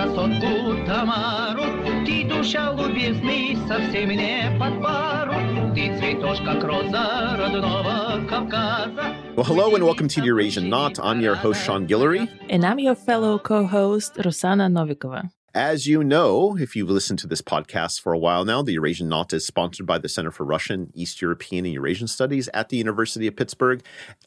красотку Тамару. Ты душа любезный, совсем не под пару. Ты цветешь, как роза родного Кавказа. Well, hello and welcome to Eurasian Not. I'm your host, Sean Guillory. And I'm your fellow co host, Rosana Novikova. As you know, if you've listened to this podcast for a while now, the Eurasian Knot is sponsored by the Center for Russian, East European, and Eurasian Studies at the University of Pittsburgh.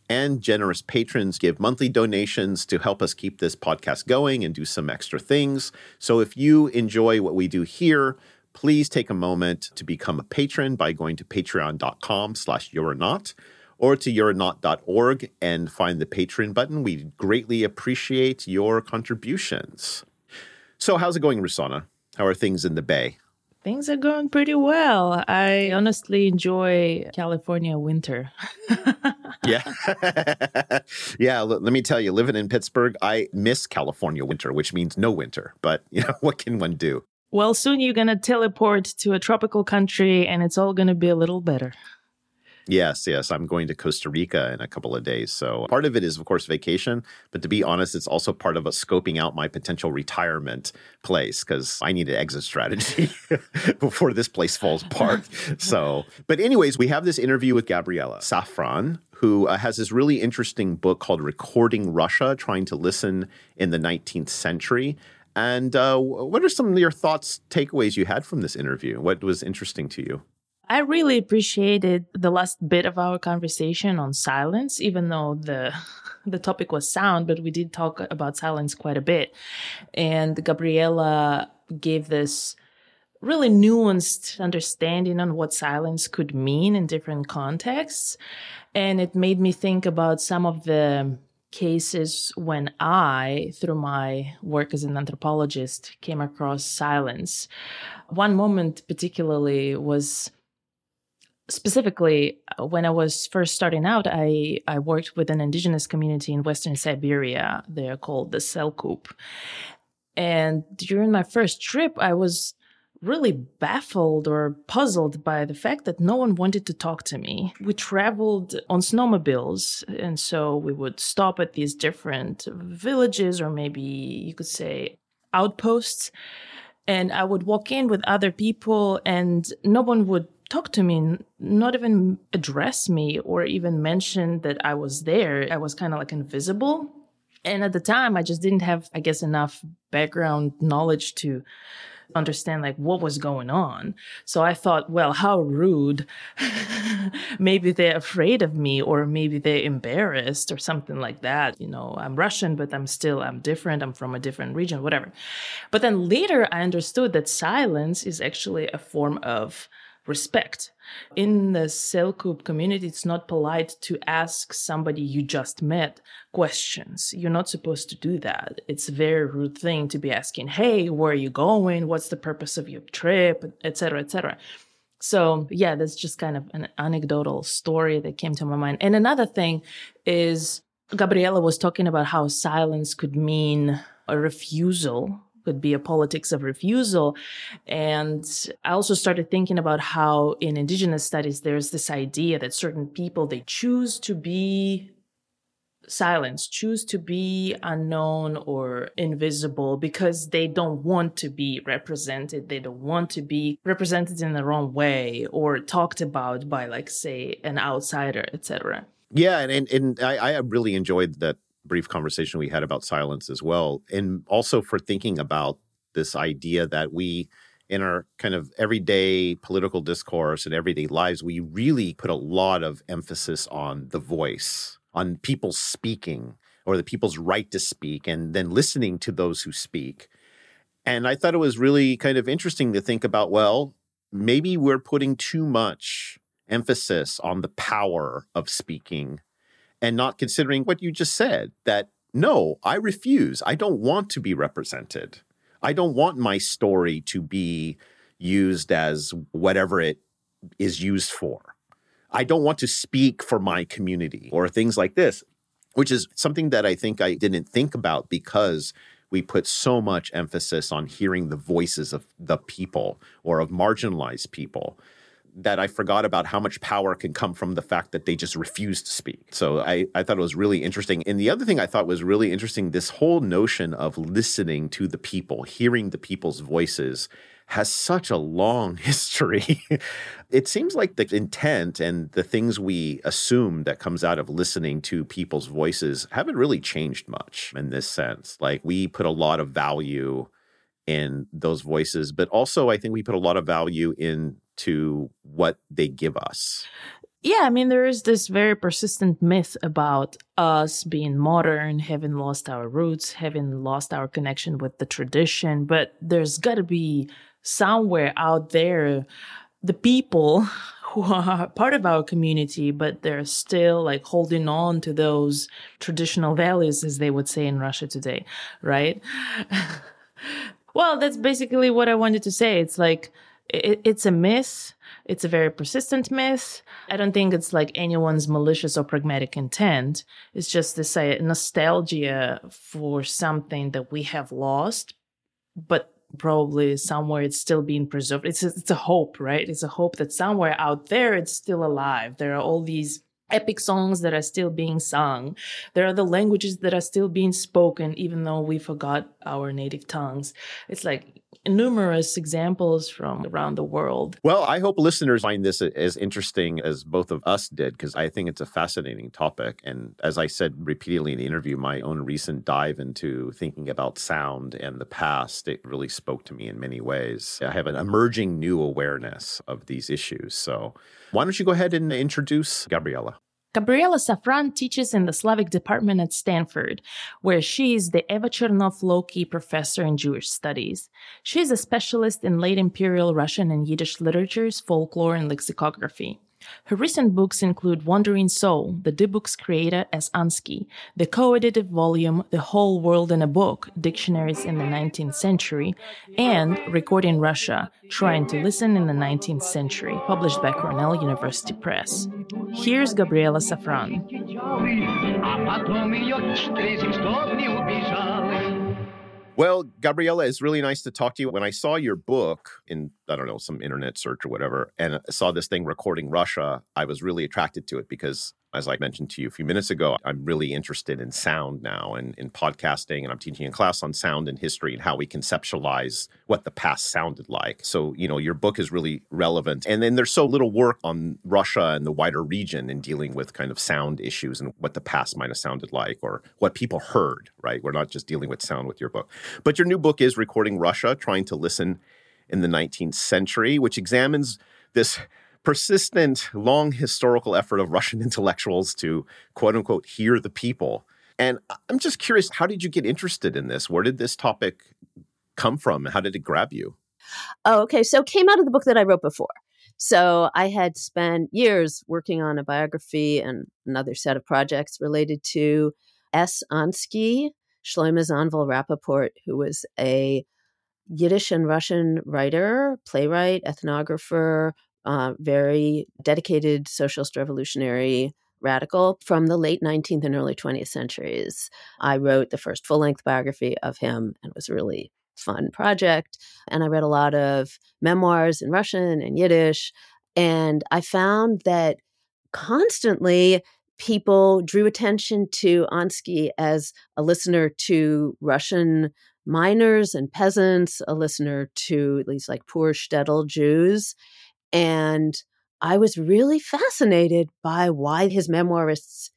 And generous patrons give monthly donations to help us keep this podcast going and do some extra things. So if you enjoy what we do here, please take a moment to become a patron by going to patreon.com slash eurasianknot or to eurasianknot.org and find the patron button. We greatly appreciate your contributions. So, how's it going, Rusana? How are things in the Bay? Things are going pretty well. I honestly enjoy California winter. yeah. yeah. Let me tell you, living in Pittsburgh, I miss California winter, which means no winter. But, you know, what can one do? Well, soon you're going to teleport to a tropical country and it's all going to be a little better. Yes, yes. I'm going to Costa Rica in a couple of days. So part of it is, of course, vacation. But to be honest, it's also part of a scoping out my potential retirement place because I need an exit strategy before this place falls apart. so, but anyways, we have this interview with Gabriella Safran, who uh, has this really interesting book called Recording Russia Trying to Listen in the 19th Century. And uh, what are some of your thoughts, takeaways you had from this interview? What was interesting to you? I really appreciated the last bit of our conversation on silence, even though the the topic was sound, but we did talk about silence quite a bit. And Gabriella gave this really nuanced understanding on what silence could mean in different contexts. And it made me think about some of the cases when I, through my work as an anthropologist, came across silence. One moment particularly was specifically uh, when i was first starting out i i worked with an indigenous community in western siberia. They're called the selkup and during my first trip i was really baffled or puzzled by the fact that no one wanted to talk to me. We traveled on snowmobiles and so we would stop at these different villages or maybe you could say outposts. And I would walk in with other people and no one would talk to me, not even address me or even mention that I was there. I was kind of like invisible. And at the time, I just didn't have, I guess, enough background knowledge to understand like what was going on. So I thought, well, how rude. maybe they're afraid of me or maybe they're embarrassed or something like that. You know, I'm Russian, but I'm still, I'm different. I'm from a different region, whatever. But then later I understood that silence is actually a form of respect. In the Selkup community, it's not polite to ask somebody you just met questions. You're not supposed to do that. It's a very rude thing to be asking, hey, where are you going? What's the purpose of your trip? Etc. Etc. So yeah, that's just kind of an anecdotal story that came to my mind. And another thing is Gabriella was talking about how silence could mean a refusal could be a politics of refusal. And I also started thinking about how in indigenous studies, there's this idea that certain people, they choose to be silenced, choose to be unknown or invisible because they don't want to be represented. They don't want to be represented in the wrong way or talked about by like, say, an outsider, etc. Yeah, and and, and I, I really enjoyed that brief conversation we had about silence as well. And also for thinking about this idea that we, in our kind of everyday political discourse and everyday lives, we really put a lot of emphasis on the voice, on people speaking or the people's right to speak, and then listening to those who speak. And I thought it was really kind of interesting to think about well, maybe we're putting too much emphasis on the power of speaking and not considering what you just said that no, I refuse. I don't want to be represented. I don't want my story to be used as whatever it is used for. I don't want to speak for my community or things like this, which is something that I think I didn't think about because we put so much emphasis on hearing the voices of the people or of marginalized people that I forgot about how much power can come from the fact that they just refuse to speak. So I, I thought it was really interesting. And the other thing I thought was really interesting this whole notion of listening to the people, hearing the people's voices has such a long history. it seems like the intent and the things we assume that comes out of listening to people's voices haven't really changed much in this sense. Like we put a lot of value in those voices, but also I think we put a lot of value into what they give us. Yeah, I mean, there is this very persistent myth about us being modern, having lost our roots, having lost our connection with the tradition. But there's got to be somewhere out there the people who are part of our community, but they're still like holding on to those traditional values, as they would say in Russia today, right? well, that's basically what I wanted to say. It's like, it, it's a myth. It's a very persistent myth. I don't think it's like anyone's malicious or pragmatic intent. It's just this uh, nostalgia for something that we have lost, but probably somewhere it's still being preserved. It's a, it's a hope, right? It's a hope that somewhere out there it's still alive. There are all these epic songs that are still being sung. There are the languages that are still being spoken, even though we forgot our native tongues. It's like numerous examples from around the world. Well, I hope listeners find this as interesting as both of us did, because I think it's a fascinating topic. And as I said repeatedly in the interview, my own recent dive into thinking about sound and the past, it really spoke to me in many ways. I have an emerging new awareness of these issues. So why don't you go ahead and introduce Gabriella? Gabriella Safran teaches in the Slavic department at Stanford, where she is the Eva Chernov Lokey Professor in Jewish Studies. She is a specialist in late Imperial Russian and Yiddish literatures, folklore, and lexicography. Her recent books include Wandering Soul, the Dybbuk's creator S. Ansky, the co-edited volume The Whole World in a Book, Dictionaries in the 19th Century, and Recording Russia, Trying to Listen in the 19th Century, published by Cornell University Press. Here's Gabriella Safran. Well, Gabriella, it's really nice to talk to you. When I saw your book in, I don't know, some internet search or whatever, and saw this thing recording Russia, I was really attracted to it because as I mentioned to you a few minutes ago, I'm really interested in sound now and in podcasting, and I'm teaching a class on sound and history and how we conceptualize what the past sounded like. So, you know, your book is really relevant. And then there's so little work on Russia and the wider region in dealing with kind of sound issues and what the past might have sounded like or what people heard, right? We're not just dealing with sound with your book. But your new book is Recording Russia, Trying to Listen in the 19th Century, which examines this persistent, long historical effort of Russian intellectuals to quote unquote hear the people. And I'm just curious, how did you get interested in this? Where did this topic come from? How did it grab you? Oh, okay. So it came out of the book that I wrote before. So I had spent years working on a biography and another set of projects related to S. Ansky, Shlomo Zanvl Rappoport, who was a Yiddish and Russian writer, playwright, ethnographer, uh, very dedicated socialist revolutionary radical from the late 19th and early 20th centuries. I wrote the first full length biography of him and it was a really fun project. And I read a lot of memoirs in Russian and Yiddish. And I found that constantly people drew attention to Ansky as a listener to Russian miners and peasants, a listener to these like poor shtetl Jews. And I was really fascinated by why his memoirists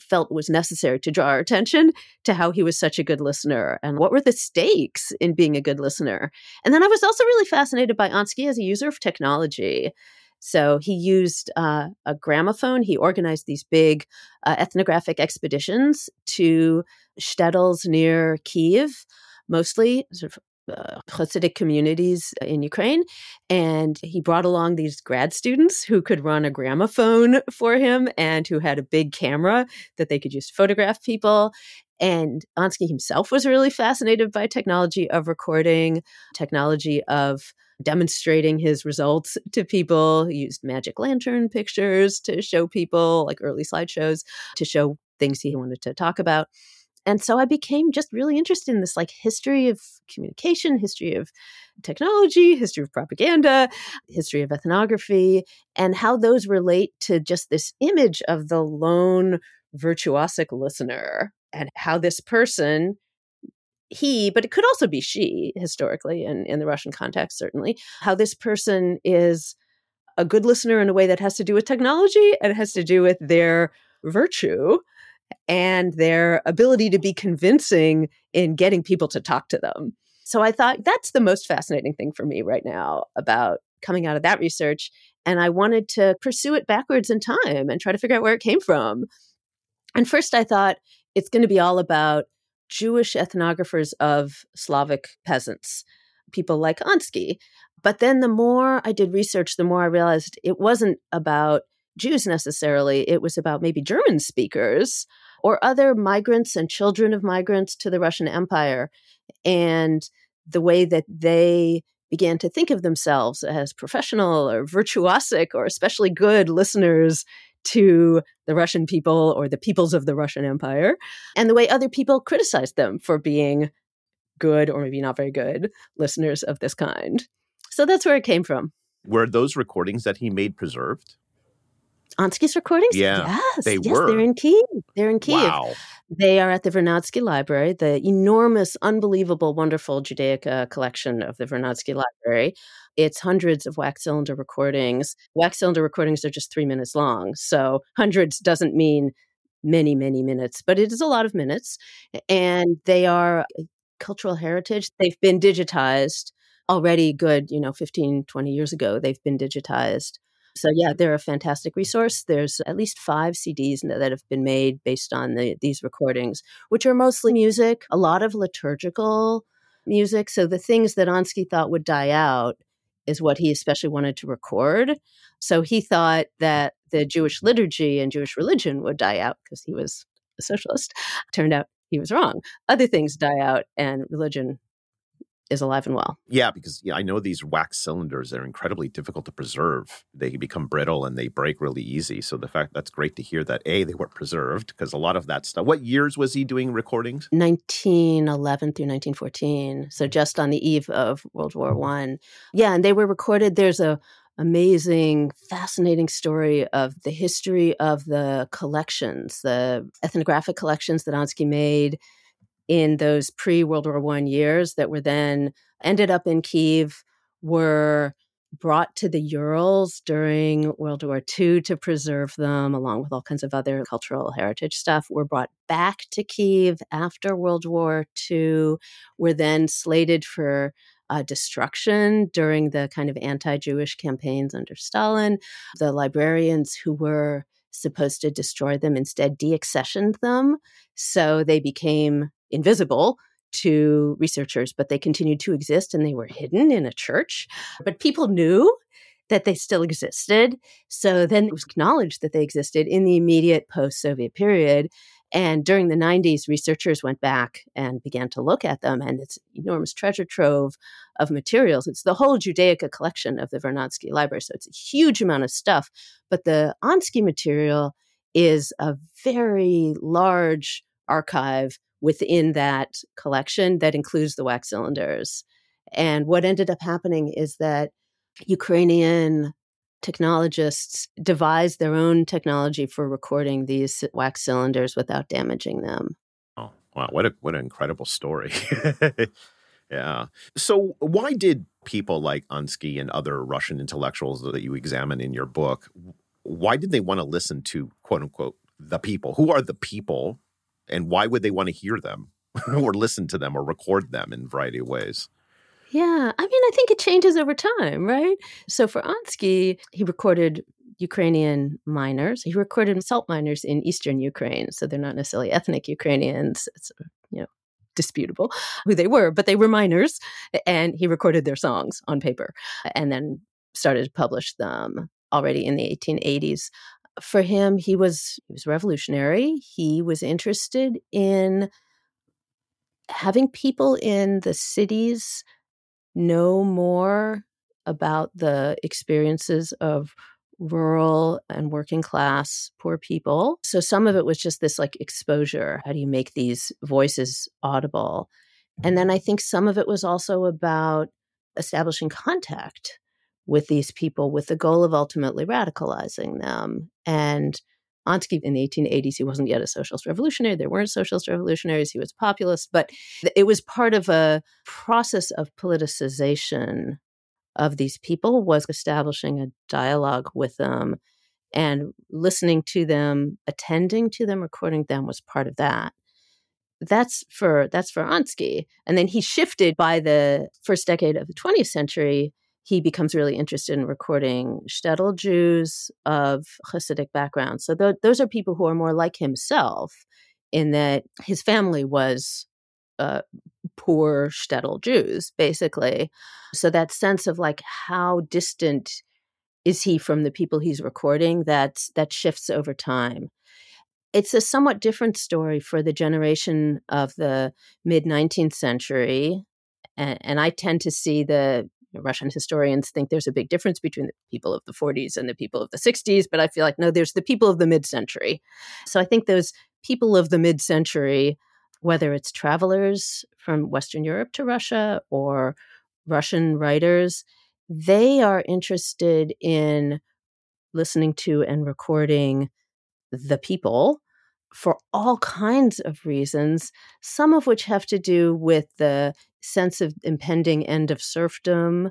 felt it was necessary to draw our attention to how he was such a good listener and what were the stakes in being a good listener. And then I was also really fascinated by Ansky as a user of technology. So he used uh, a gramophone. He organized these big uh, ethnographic expeditions to shtetls near Kiev, mostly sort of uh, Hasidic communities in Ukraine. And he brought along these grad students who could run a gramophone for him and who had a big camera that they could use to photograph people. And Ansky himself was really fascinated by technology of recording, technology of demonstrating his results to people. He used magic lantern pictures to show people, like early slideshows, to show things he wanted to talk about. And so I became just really interested in this like history of communication, history of technology, history of propaganda, history of ethnography, and how those relate to just this image of the lone virtuosic listener and how this person he, but it could also be she historically and in the Russian context, certainly, how this person is a good listener in a way that has to do with technology and has to do with their virtue and their ability to be convincing in getting people to talk to them. So I thought that's the most fascinating thing for me right now about coming out of that research. And I wanted to pursue it backwards in time and try to figure out where it came from. And first, I thought it's going to be all about Jewish ethnographers of Slavic peasants, people like Ansky. But then the more I did research, the more I realized it wasn't about Jews necessarily. It was about maybe German speakers or other migrants and children of migrants to the Russian Empire and the way that they began to think of themselves as professional or virtuosic or especially good listeners to the Russian people or the peoples of the Russian Empire, and the way other people criticized them for being good or maybe not very good listeners of this kind. So that's where it came from. Were those recordings that he made preserved? Ansky's recordings? Yeah, yes, they yes, were. They're in Kiev. They're in Kiev. Wow. They are at the Vernadsky Library, the enormous, unbelievable, wonderful Judaica collection of the Vernadsky Library. It's hundreds of wax cylinder recordings. Wax cylinder recordings are just three minutes long. So hundreds doesn't mean many, many minutes, but it is a lot of minutes. And they are cultural heritage. They've been digitized already good, you know, 15, 20 years ago. They've been digitized. So yeah, they're a fantastic resource. There's at least five CDs that have been made based on the, these recordings, which are mostly music, a lot of liturgical music. So the things that Ansky thought would die out is what he especially wanted to record. So he thought that the Jewish liturgy and Jewish religion would die out because he was a socialist. Turned out he was wrong. Other things die out, and religion is alive and well. Yeah, because yeah, I know these wax cylinders are incredibly difficult to preserve. They become brittle and they break really easy. So the fact that's great to hear that a they were preserved because a lot of that stuff. What years was he doing recordings? 1911 through 1914. So mm. just on the eve of World War One. Yeah, and they were recorded. There's a amazing, fascinating story of the history of the collections, the ethnographic collections that Ansky made in those pre World War One years that were then ended up in Kiev were brought to the Urals during World War II to preserve them, along with all kinds of other cultural heritage stuff, were brought back to Kiev after World War II, were then slated for uh, destruction during the kind of anti Jewish campaigns under Stalin. The librarians who were supposed to destroy them instead deaccessioned them. So they became invisible to researchers, but they continued to exist and they were hidden in a church. But people knew that they still existed. So then it was acknowledged that they existed in the immediate post Soviet period. And during the 90s, researchers went back and began to look at them, and it's enormous treasure trove of materials. It's the whole Judaica collection of the Vernadsky Library, so it's a huge amount of stuff. But the Ansky material is a very large archive within that collection that includes the wax cylinders. And what ended up happening is that Ukrainian technologists devised their own technology for recording these wax cylinders without damaging them. Oh, wow. What a what an incredible story. yeah. So why did people like Ansky and other Russian intellectuals that you examine in your book, why did they want to listen to quote unquote the people? Who are the people and why would they want to hear them or listen to them or record them in a variety of ways? Yeah, I mean, I think it changes over time, right? So for Ansky, he recorded Ukrainian miners. He recorded salt miners in eastern Ukraine, so they're not necessarily ethnic Ukrainians. It's you know disputable who they were, but they were miners, and he recorded their songs on paper, and then started to publish them already in the 1880s for him, he was he was revolutionary. He was interested in having people in the cities know more about the experiences of rural and working class poor people. So some of it was just this like exposure. How do you make these voices audible? And then I think some of it was also about establishing contact with these people with the goal of ultimately radicalizing them. And Ansky in the 1880s, he wasn't yet a socialist revolutionary. There weren't socialist revolutionaries. He was a populist, but it was part of a process of politicization of these people was establishing a dialogue with them and listening to them, attending to them, recording them was part of that. That's for that's for Ansky. And then he shifted by the first decade of the 20th century he becomes really interested in recording shtetl Jews of Hasidic background. So th- those are people who are more like himself in that his family was uh, poor shtetl Jews, basically. So that sense of like how distant is he from the people he's recording that that shifts over time. It's a somewhat different story for the generation of the mid 19th century. And, and I tend to see the Russian historians think there's a big difference between the people of the 40s and the people of the 60s, but I feel like no, there's the people of the mid century. So I think those people of the mid century, whether it's travelers from Western Europe to Russia or Russian writers, they are interested in listening to and recording the people for all kinds of reasons, some of which have to do with the sense of impending end of serfdom,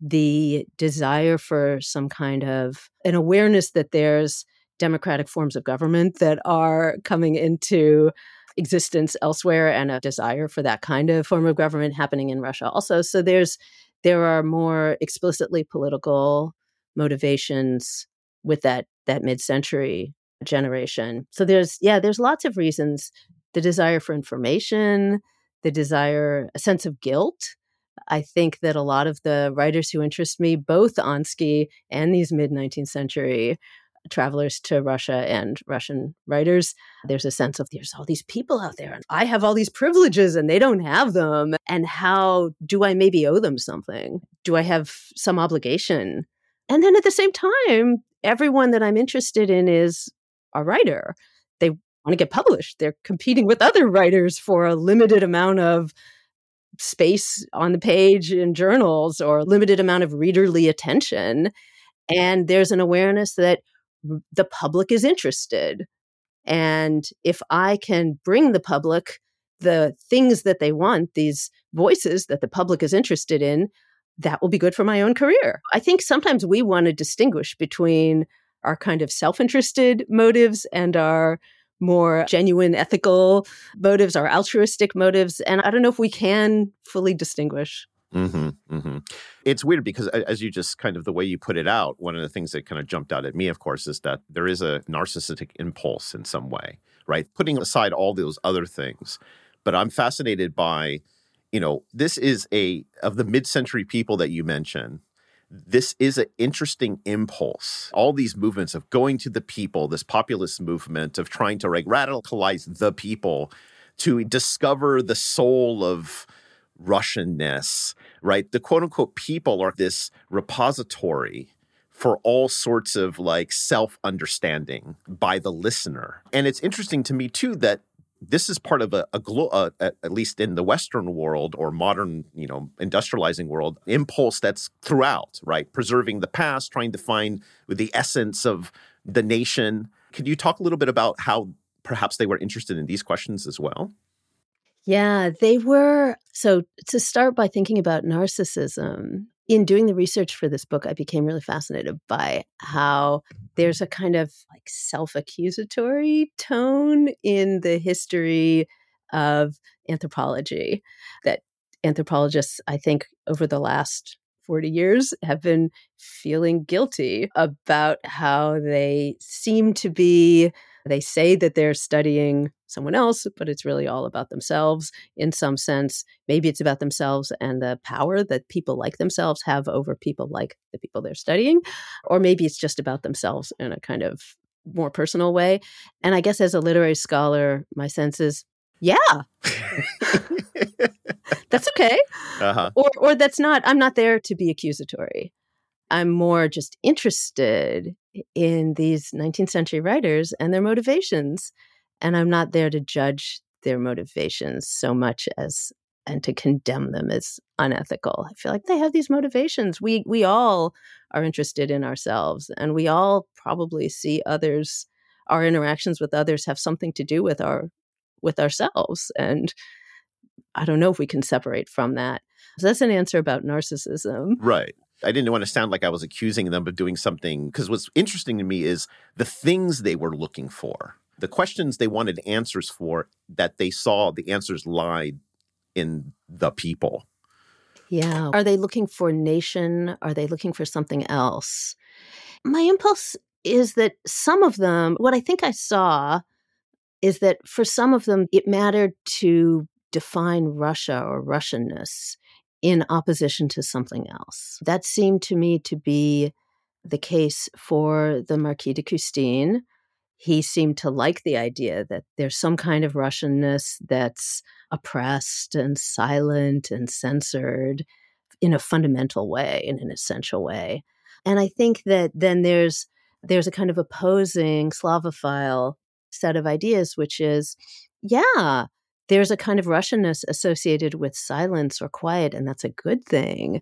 the desire for some kind of an awareness that there's democratic forms of government that are coming into existence elsewhere and a desire for that kind of form of government happening in Russia also. So there's there are more explicitly political motivations with that that mid-century generation so there's yeah there's lots of reasons the desire for information the desire, a sense of guilt. I think that a lot of the writers who interest me, both Ansky and these mid 19th century travelers to Russia and Russian writers, there's a sense of there's all these people out there and I have all these privileges and they don't have them. And how do I maybe owe them something? Do I have some obligation? And then at the same time, everyone that I'm interested in is a writer. They want to get published. They're competing with other writers for a limited amount of space on the page in journals or a limited amount of readerly attention. And there's an awareness that the public is interested. And if I can bring the public the things that they want, these voices that the public is interested in, that will be good for my own career. I think sometimes we want to distinguish between our kind of self interested motives and our more genuine ethical motives or altruistic motives. And I don't know if we can fully distinguish. Mm-hmm, mm-hmm. It's weird because, as you just kind of the way you put it out, one of the things that kind of jumped out at me, of course, is that there is a narcissistic impulse in some way, right? Putting aside all those other things. But I'm fascinated by, you know, this is a, of the mid century people that you mentioned, this is an interesting impulse. All these movements of going to the people, this populist movement of trying to like radicalize the people to discover the soul of Russianness, right? The quote unquote people are this repository for all sorts of like self understanding by the listener. And it's interesting to me too that this is part of a, a, glo- uh, at least in the Western world or modern, you know, industrializing world, impulse that's throughout, right? Preserving the past, trying to find the essence of the nation. Could you talk a little bit about how perhaps they were interested in these questions as well? Yeah, they were. So to start by thinking about narcissism, in doing the research for this book, I became really fascinated by how mm-hmm. there's a kind of like self accusatory tone in the history of anthropology that anthropologists, I think, over the last 40 years have been feeling guilty about how they seem to be they say that they're studying someone else, but it's really all about themselves in some sense. Maybe it's about themselves and the power that people like themselves have over people like the people they're studying. Or maybe it's just about themselves in a kind of more personal way. And I guess as a literary scholar, my sense is, yeah. that's okay. Uh-huh. Or or that's not I'm not there to be accusatory. I'm more just interested in these 19th century writers and their motivations. And I'm not there to judge their motivations so much as and to condemn them as unethical. I feel like they have these motivations. We we all are interested in ourselves and we all probably see others our interactions with others have something to do with our with ourselves and I don't know if we can separate from that. So that's an answer about narcissism. Right. I didn't want to sound like I was accusing them of doing something because what's interesting to me is the things they were looking for, the questions they wanted answers for that they saw the answers lied in the people. Yeah. Are they looking for nation? Are they looking for something else? My impulse is that some of them, what I think I saw is that for some of them, it mattered to define Russia or Russianness in opposition to something else. That seemed to me to be the case for the Marquis de Custine. He seemed to like the idea that there's some kind of Russianness that's oppressed and silent and censored in a fundamental way, in an essential way. And I think that then there's there's a kind of opposing Slavophile set of ideas, which is, yeah, there's a kind of Russianness associated with silence or quiet, and that's a good thing.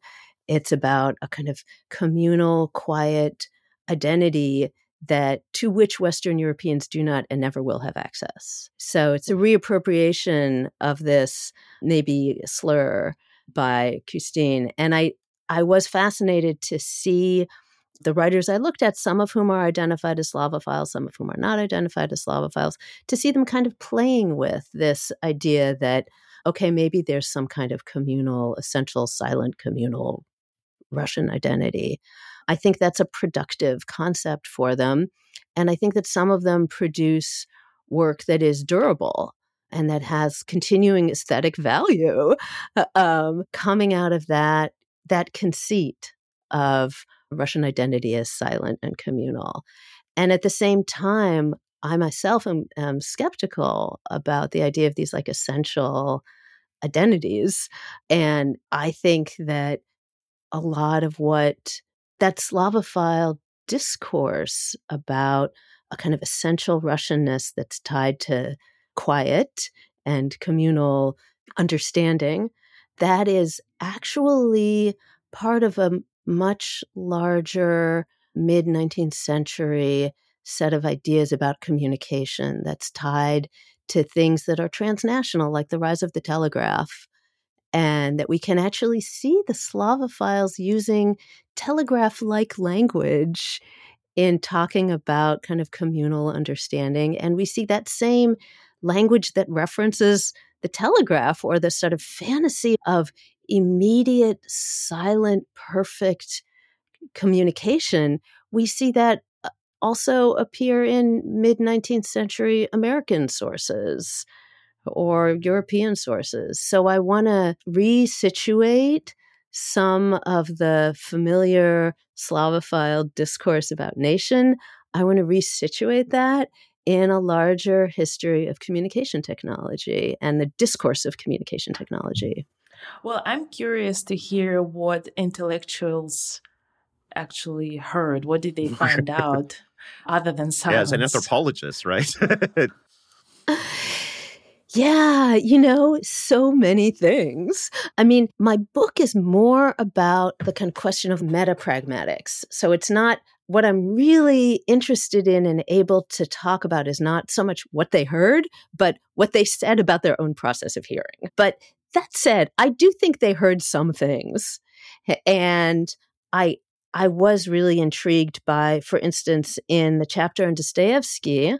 It's about a kind of communal, quiet identity that to which Western Europeans do not and never will have access. So it's a reappropriation of this maybe slur by Custine. And I I was fascinated to see the writers I looked at, some of whom are identified as Slavophiles, some of whom are not identified as Slavophiles, to see them kind of playing with this idea that, okay, maybe there's some kind of communal, essential, silent communal Russian identity. I think that's a productive concept for them. And I think that some of them produce work that is durable and that has continuing aesthetic value um, coming out of that that conceit of Russian identity as silent and communal. And at the same time, I myself am, am skeptical about the idea of these like essential identities. And I think that a lot of what that Slavophile discourse about a kind of essential Russianness that's tied to quiet and communal understanding, that is actually part of a much larger mid 19th century set of ideas about communication that's tied to things that are transnational, like the rise of the telegraph, and that we can actually see the Slavophiles using telegraph like language in talking about kind of communal understanding. And we see that same language that references the telegraph or the sort of fantasy of immediate, silent, perfect communication, we see that uh, also appear in mid 19th century American sources or European sources. So I want to resituate some of the familiar Slavophile discourse about nation. I want to resituate that in a larger history of communication technology and the discourse of communication technology. Well, I'm curious to hear what intellectuals actually heard. What did they find out other than silence? Yeah, as an anthropologist, right? Yeah, you know, so many things. I mean, my book is more about the kind of question of meta pragmatics. So it's not what I'm really interested in and able to talk about is not so much what they heard, but what they said about their own process of hearing. But that said, I do think they heard some things. And I I was really intrigued by, for instance, in the chapter on Dostoevsky,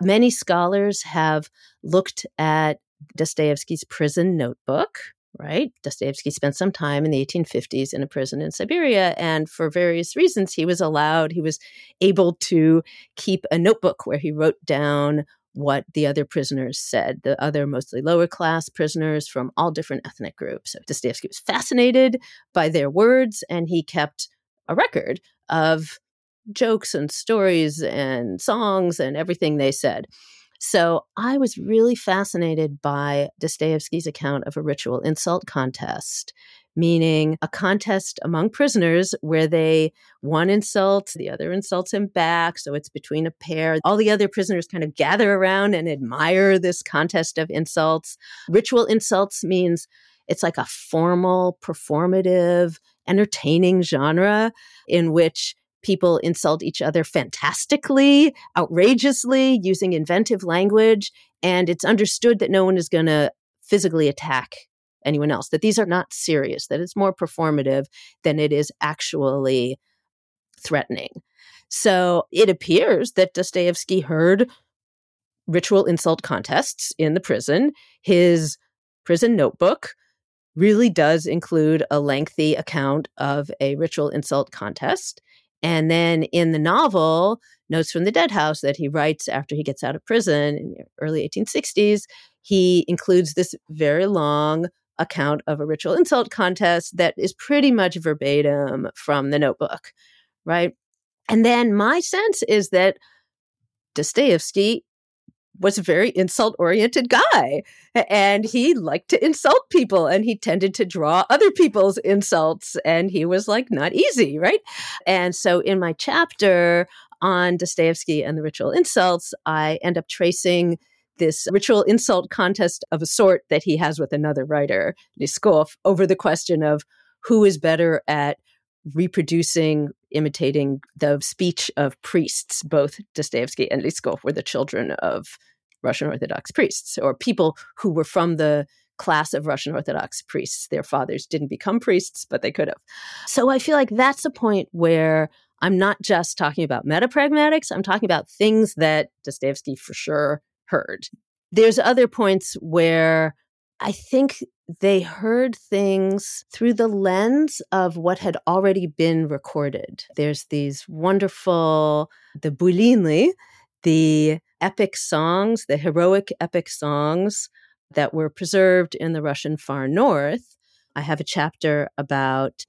many scholars have looked at Dostoevsky's prison notebook, right? Dostoevsky spent some time in the 1850s in a prison in Siberia, and for various reasons, he was allowed, he was able to keep a notebook where he wrote down what the other prisoners said, the other mostly lower class prisoners from all different ethnic groups. So Dostoevsky was fascinated by their words, and he kept a record of jokes and stories and songs and everything they said. So I was really fascinated by Dostoevsky's account of a ritual insult contest meaning a contest among prisoners where they one insults, the other insults him back. So it's between a pair. All the other prisoners kind of gather around and admire this contest of insults. Ritual insults means it's like a formal, performative, entertaining genre in which people insult each other fantastically, outrageously, using inventive language. And it's understood that no one is going to physically attack anyone else, that these are not serious, that it's more performative than it is actually threatening. So it appears that Dostoevsky heard ritual insult contests in the prison. His prison notebook really does include a lengthy account of a ritual insult contest. And then in the novel, Notes from the Dead House, that he writes after he gets out of prison in the early 1860s, he includes this very long account of a ritual insult contest that is pretty much verbatim from the notebook, right? And then my sense is that Dostoevsky was a very insult oriented guy and he liked to insult people and he tended to draw other people's insults and he was like not easy right and so in my chapter on dostoevsky and the ritual insults i end up tracing this ritual insult contest of a sort that he has with another writer Leskov over the question of who is better at reproducing imitating the speech of priests. Both Dostoevsky and Leskov were the children of Russian Orthodox priests or people who were from the class of Russian Orthodox priests. Their fathers didn't become priests, but they could have. So I feel like that's a point where I'm not just talking about metapragmatics, I'm talking about things that Dostoevsky for sure heard. There's other points where I think they heard things through the lens of what had already been recorded. There's these wonderful, the byliny, the epic songs, the heroic epic songs that were preserved in the Russian far north. I have a chapter about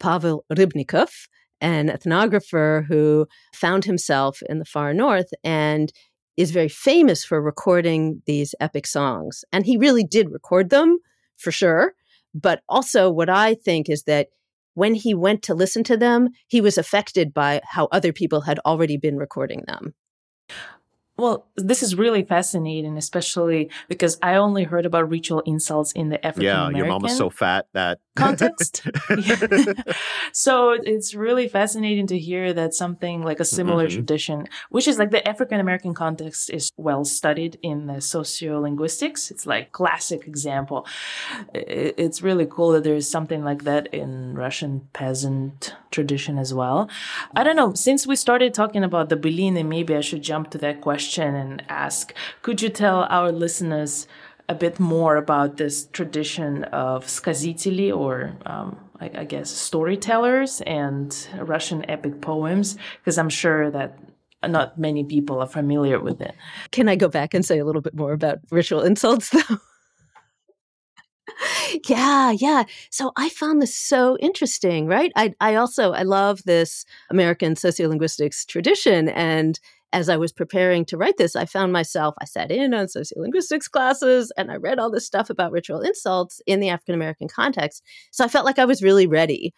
Pavel Rybnikov, an ethnographer who found himself in the far north and is very famous for recording these epic songs. And he really did record them for sure. But also, what I think is that when he went to listen to them, he was affected by how other people had already been recording them. Well, this is really fascinating, especially because I only heard about ritual insults in the African American. Yeah, your mom was so fat that context. so it's really fascinating to hear that something like a similar mm-hmm. tradition, which is like the African American context, is well studied in the sociolinguistics. It's like classic example. It's really cool that there is something like that in Russian peasant tradition as well. I don't know. Since we started talking about the byliny, maybe I should jump to that question question and ask Could you tell our listeners a bit more about this tradition of skaziteli, or um, I, I guess storytellers and Russian epic poems? Because I'm sure that not many people are familiar with it. Can I go back and say a little bit more about ritual insults, though? yeah yeah so i found this so interesting right I, I also i love this american sociolinguistics tradition and as I was preparing to write this, I found myself, I sat in on sociolinguistics classes and I read all this stuff about ritual insults in the African American context. So I felt like I was really ready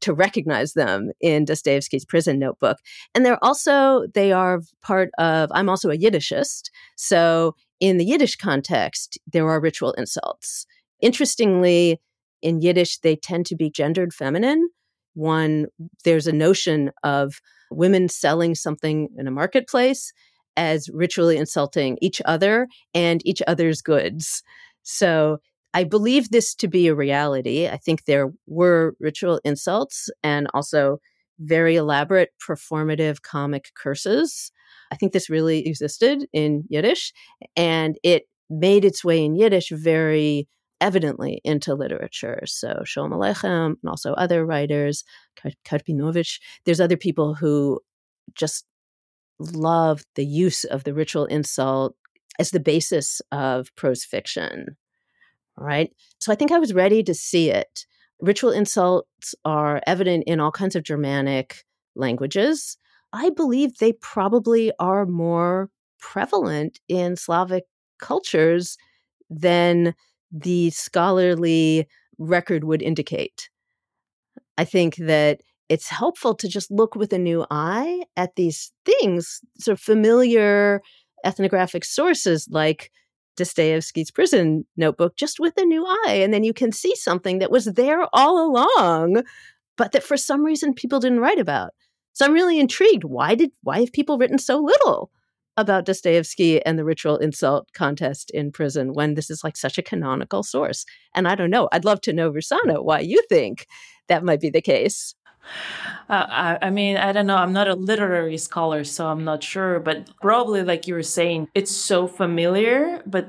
to recognize them in Dostoevsky's prison notebook. And they're also, they are part of, I'm also a Yiddishist. So in the Yiddish context, there are ritual insults. Interestingly, in Yiddish, they tend to be gendered feminine. One, there's a notion of women selling something in a marketplace as ritually insulting each other and each other's goods. So I believe this to be a reality. I think there were ritual insults and also very elaborate performative comic curses. I think this really existed in Yiddish and it made its way in Yiddish very evidently into literature. So Sholem Aleichem and also other writers, Karpinovich. There's other people who just love the use of the ritual insult as the basis of prose fiction. Right. So I think I was ready to see it. Ritual insults are evident in all kinds of Germanic languages. I believe they probably are more prevalent in Slavic cultures than the scholarly record would indicate. I think that it's helpful to just look with a new eye at these things, sort of familiar ethnographic sources like Dostoevsky's prison notebook, just with a new eye. And then you can see something that was there all along, but that for some reason people didn't write about. So I'm really intrigued. Why did why have people written so little about Dostoevsky and the ritual insult contest in prison when this is like such a canonical source? And I don't know. I'd love to know, Rusana, why you think that might be the case. Uh, I, I, mean, I don't know. I'm not a literary scholar, so I'm not sure. But probably, like you were saying, it's so familiar, but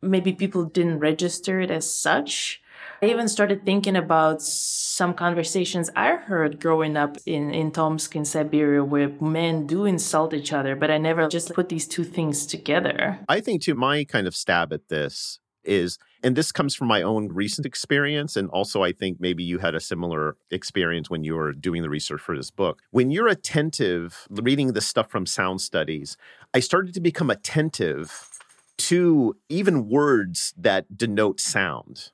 maybe people didn't register it as such. I even started thinking about some conversations I heard growing up in, in Tomsk in Siberia where men do insult each other, but I never just put these two things together. I think, too, my kind of stab at this is and this comes from my own recent experience and also i think maybe you had a similar experience when you were doing the research for this book when you're attentive reading this stuff from sound studies i started to become attentive to even words that denote sound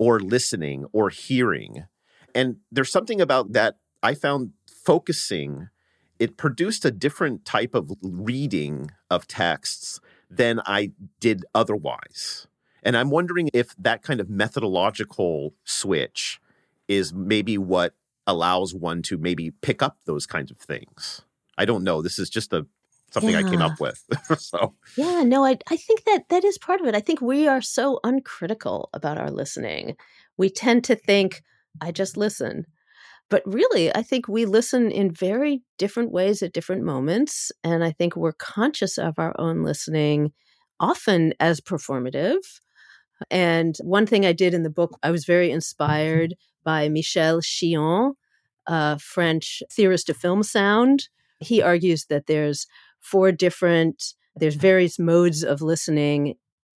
or listening or hearing and there's something about that i found focusing it produced a different type of reading of texts than i did otherwise and I'm wondering if that kind of methodological switch is maybe what allows one to maybe pick up those kinds of things. I don't know. This is just a something yeah. I came up with. so Yeah, no, I I think that that is part of it. I think we are so uncritical about our listening. We tend to think I just listen. But really, I think we listen in very different ways at different moments and I think we're conscious of our own listening often as performative and one thing I did in the book, I was very inspired by Michel Chion, a French theorist of film sound. He argues that there's four different, there's mm-hmm. various modes of listening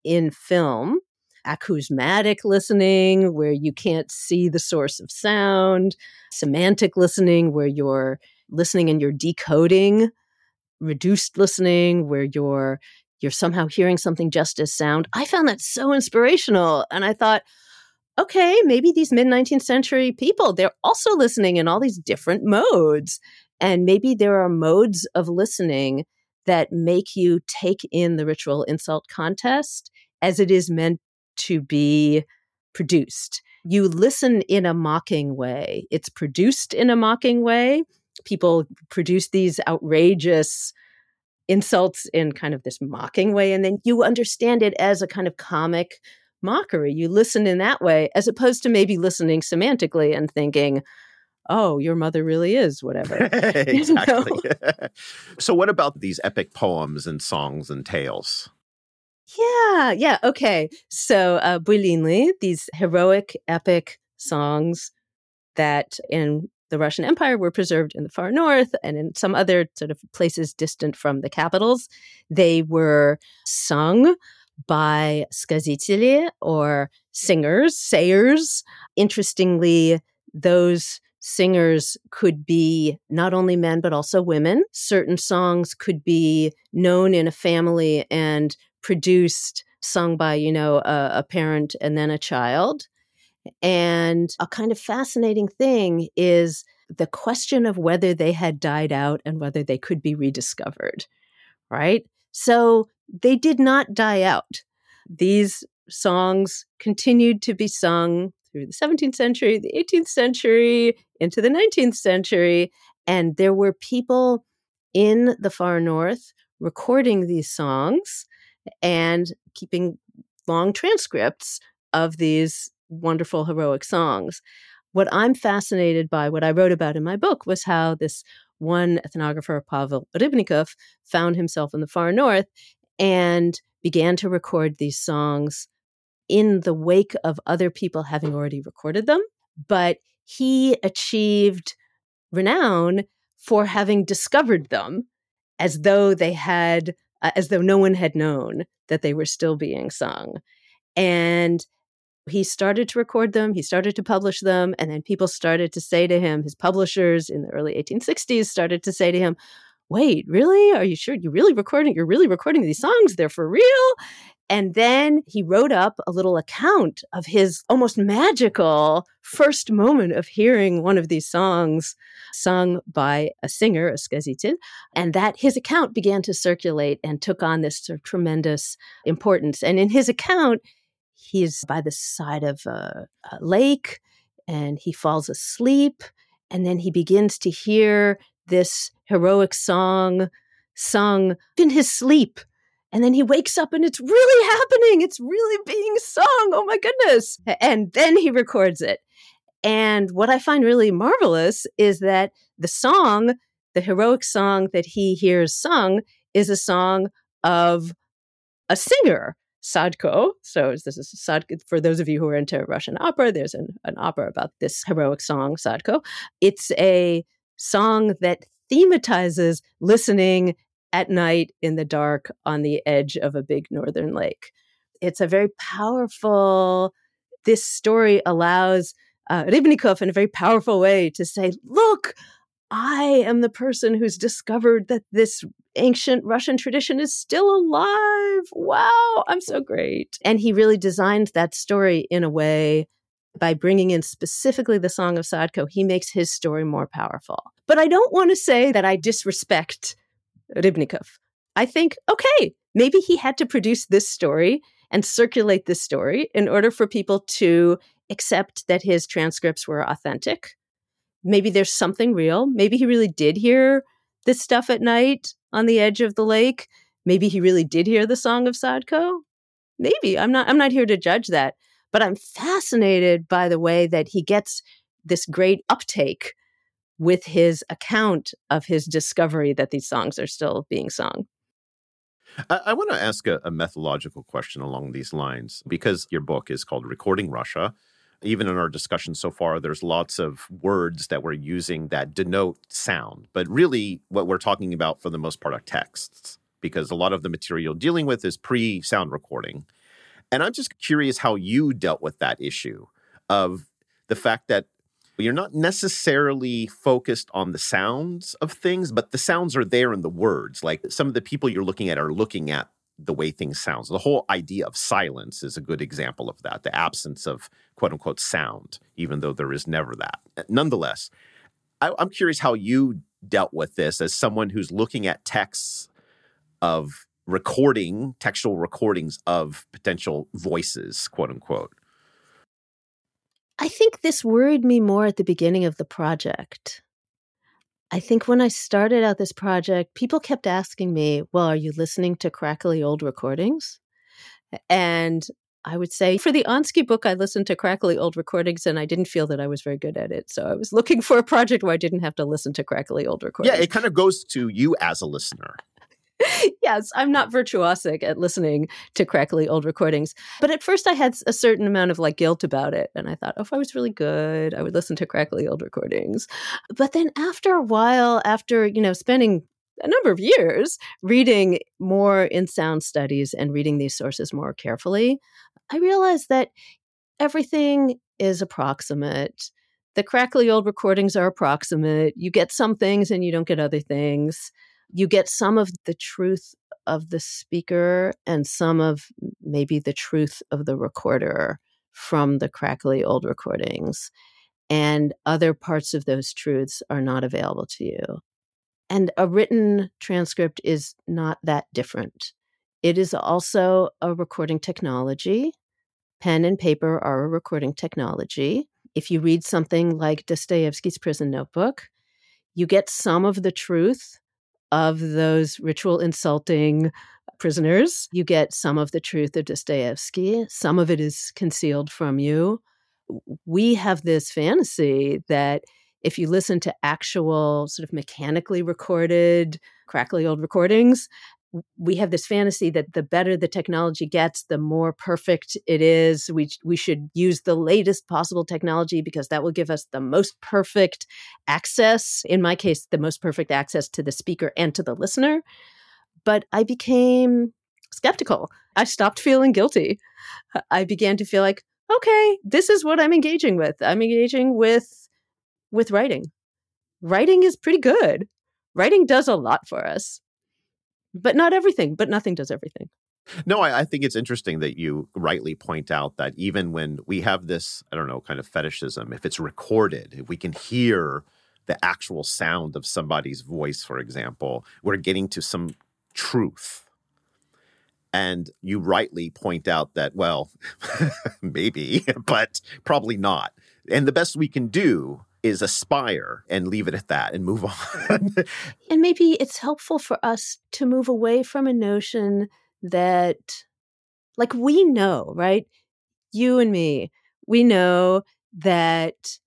in film acousmatic listening, where you can't see the source of sound, semantic listening, where you're listening and you're decoding, reduced listening, where you're you're somehow hearing something just as sound. I found that so inspirational. And I thought, okay, maybe these mid 19th century people, they're also listening in all these different modes. And maybe there are modes of listening that make you take in the ritual insult contest as it is meant to be produced. You listen in a mocking way, it's produced in a mocking way. People produce these outrageous insults in kind of this mocking way. And then you understand it as a kind of comic mockery. You listen in that way, as opposed to maybe listening semantically and thinking, oh, your mother really is whatever. exactly. so, what about these epic poems and songs and tales? Yeah, yeah, okay. So, uh, byliny, these heroic, epic songs that in the Russian Empire were preserved in the far north and in some other sort of places distant from the capitals, they were sung by skaziteli or singers, sayers. Interestingly, those singers could be not only men but also women. Certain songs could be known in a family and produced, sung by, you know, a, a parent and then a child. And a kind of fascinating thing is the question of whether they had died out and whether they could be rediscovered, right? So they did not die out. These songs continued to be sung through the 17th century, the 18th century, into the 19th century. And there were people in the far north recording these songs and keeping long transcripts of these wonderful heroic songs. What I'm fascinated by, what I wrote about in my book, was how this one ethnographer, Pavel Rybnikov, found himself in the far north and began to record these songs in the wake of other people having already recorded them. But he achieved renown for having discovered them as though they had, uh, as though no one had known that they were still being sung. And he started to record them, he started to publish them, and then people started to say to him, his publishers in the early 1860s started to say to him, wait, really? Are you sure you're really recording? You're really recording these songs? They're for real? And then he wrote up a little account of his almost magical first moment of hearing one of these songs sung by a singer, a skazitel, and that his account began to circulate and took on this sort of tremendous importance. And in his account, he's by the side of a, a lake and he falls asleep. And then he begins to hear this heroic song sung in his sleep and then he wakes up and it's really happening. It's really being sung. Oh my goodness. And then he records it. And what I find really marvelous is that the song, the heroic song that he hears sung, is a song of a singer, Sadko. So this is Sadko. For those of you who are into Russian opera, there's an, an opera about this heroic song, Sadko. It's a song that thematizes listening at night in the dark on the edge of a big northern lake. It's a very powerful, this story allows uh, Rybnikov in a very powerful way to say, look, I am the person who's discovered that this ancient Russian tradition is still alive. Wow, I'm so great. And he really designed that story in a way by bringing in specifically the Song of Sadko, he makes his story more powerful. But I don't want to say that I disrespect Rybnikov. I think, okay, maybe he had to produce this story and circulate this story in order for people to accept that his transcripts were authentic. Maybe there's something real. Maybe he really did hear this stuff at night on the edge of the lake. Maybe he really did hear the song of Sadko. Maybe. I'm not I'm not here to judge that, but I'm fascinated by the way that he gets this great uptake with his account of his discovery that these songs are still being sung. I, I want to ask a, a methodological question along these lines because your book is called Recording Russia. Even in our discussion so far, there's lots of words that we're using that denote sound, but really what we're talking about for the most part are texts because a lot of the material dealing with is pre sound recording. And I'm just curious how you dealt with that issue of the fact that you're not necessarily focused on the sounds of things, but the sounds are there in the words. Like some of the people you're looking at are looking at the way things sound. The whole idea of silence is a good example of that, the absence of quote unquote sound, even though there is never that. Nonetheless, I, I'm curious how you dealt with this as someone who's looking at texts of recording, textual recordings of potential voices, quote unquote. I think this worried me more at the beginning of the project. I think when I started out this project, people kept asking me, Well, are you listening to crackly old recordings? And I would say for the Ansky book, I listened to crackly old recordings and I didn't feel that I was very good at it. So I was looking for a project where I didn't have to listen to crackly old recordings. Yeah, it kind of goes to you as a listener. yes, I'm not virtuosic at listening to crackly old recordings. But at first I had a certain amount of like guilt about it. And I thought, oh, if I was really good, I would listen to crackly old recordings. But then after a while, after, you know, spending a number of years reading more in sound studies and reading these sources more carefully, I realized that everything is approximate. The crackly old recordings are approximate. You get some things and you don't get other things you get some of the truth of the speaker and some of maybe the truth of the recorder from the crackly old recordings. And other parts of those truths are not available to you. And a written transcript is not that different. It is also a recording technology. Pen and paper are a recording technology. If you read something like Dostoevsky's Prison Notebook, you get some of the truth of those ritual insulting prisoners. You get some of the truth of Dostoevsky, some of it is concealed from you. We have this fantasy that if you listen to actual, sort of mechanically recorded, crackly old recordings, we have this fantasy that the better the technology gets, the more perfect it is. We we should use the latest possible technology because that will give us the most perfect access. In my case, the most perfect access to the speaker and to the listener. But I became skeptical. I stopped feeling guilty. I began to feel like, okay, this is what I'm engaging with. I'm engaging with with writing. Writing is pretty good. writing does a lot for us, but not everything, but nothing does everything. No, I, I, think it's interesting that you rightly point out that even when we have this, I don't know, kind of fetishism, if it's recorded, if we can hear the actual sound of somebody's voice, for example, we're getting to some truth. And you rightly point out that, well, maybe, but probably not. And the best we can do is aspire and leave it at that and move on. and maybe it's helpful for us to move away from a notion that, like, we know, right? You and me, we know that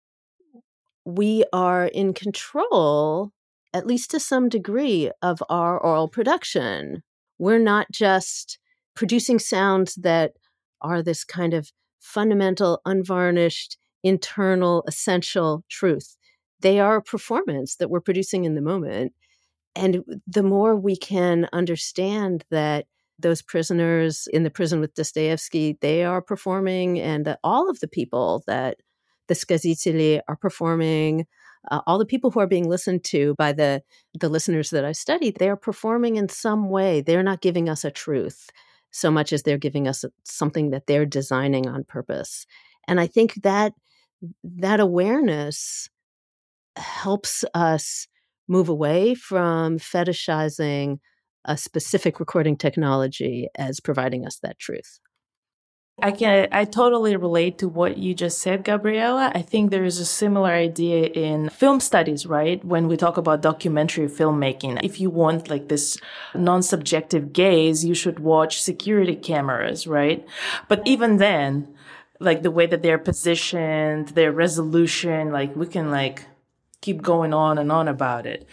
we are in control, at least to some degree, of our oral production. We're not just producing sounds that are this kind of fundamental, unvarnished, internal, essential truth. They are a performance that we're producing in the moment. And the more we can understand that those prisoners in the prison with Dostoevsky, they are performing, and that all of the people that the skaziteli are performing, uh, all the people who are being listened to by the, the listeners that I studied, they are performing in some way. They're not giving us a truth so much as they're giving us something that they're designing on purpose. And I think that that awareness helps us move away from fetishizing a specific recording technology as providing us that truth. I can I totally relate to what you just said, Gabriella. I think there is a similar idea in film studies, right? When we talk about documentary filmmaking. If you want like this non-subjective gaze, you should watch security cameras, right? But even then, like the way that they're positioned, their resolution, like we can like keep going on and on about it.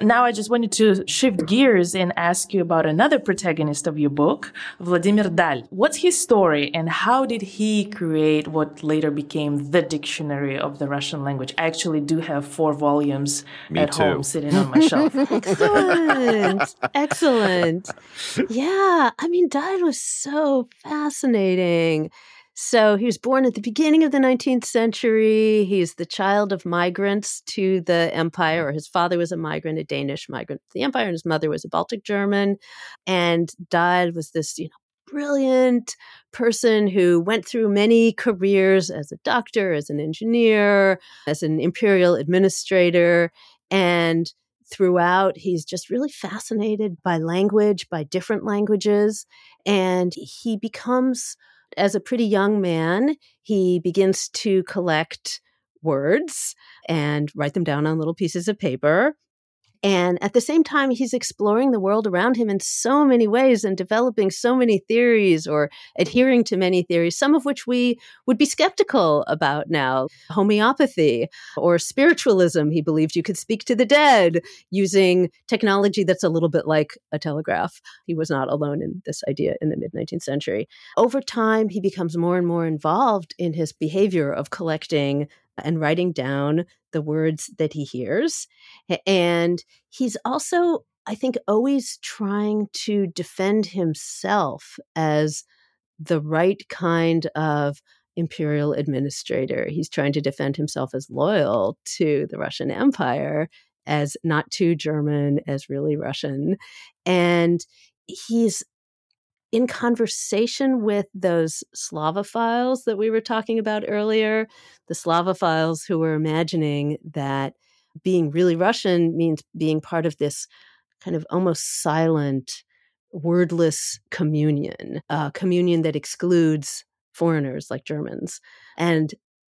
Now I just wanted to shift gears and ask you about another protagonist of your book, Vladimir Dal. What's his story and how did he create what later became the dictionary of the Russian language? I actually do have four volumes Me at too. home sitting on my shelf. Excellent. Excellent. Yeah. I mean, Dal was so fascinating. So he was born at the beginning of the 19th century. He's the child of migrants to the empire, or his father was a migrant, a Danish migrant to the empire, and his mother was a Baltic German. And Dal was this, you know, brilliant person who went through many careers as a doctor, as an engineer, as an imperial administrator. And throughout, he's just really fascinated by language, by different languages. And he becomes as a pretty young man, he begins to collect words and write them down on little pieces of paper. And at the same time, he's exploring the world around him in so many ways and developing so many theories or adhering to many theories, some of which we would be skeptical about now. Homeopathy or spiritualism. He believed you could speak to the dead using technology that's a little bit like a telegraph. He was not alone in this idea in the mid 19th century. Over time, he becomes more and more involved in his behavior of collecting and writing down the words that he hears. And he's also, I think, always trying to defend himself as the right kind of imperial administrator. He's trying to defend himself as loyal to the Russian Empire, as not too German, as really Russian. And he's in conversation with those Slavophiles that we were talking about earlier, the Slavophiles who were imagining that being really Russian means being part of this kind of almost silent, wordless communion, a communion that excludes foreigners like Germans. And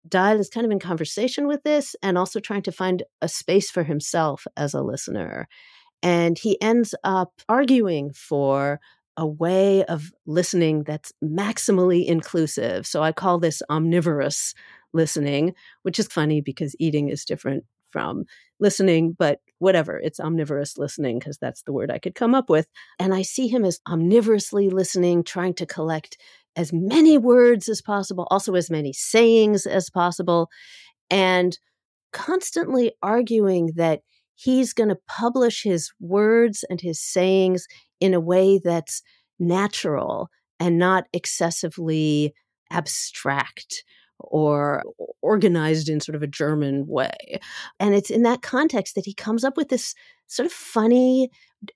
Dahl is kind of in conversation with this and also trying to find a space for himself as a listener. And he ends up arguing for a way of listening that's maximally inclusive. So I call this omnivorous listening, which is funny because eating is different from listening, but whatever, it's omnivorous listening because that's the word I could come up with. And I see him as omnivorously listening, trying to collect as many words as possible, also as many sayings as possible, and constantly arguing that he's going to publish his words and his sayings in a way that's natural and not excessively abstract or organized in sort of a German way. And it's in that context that he comes up with this sort of funny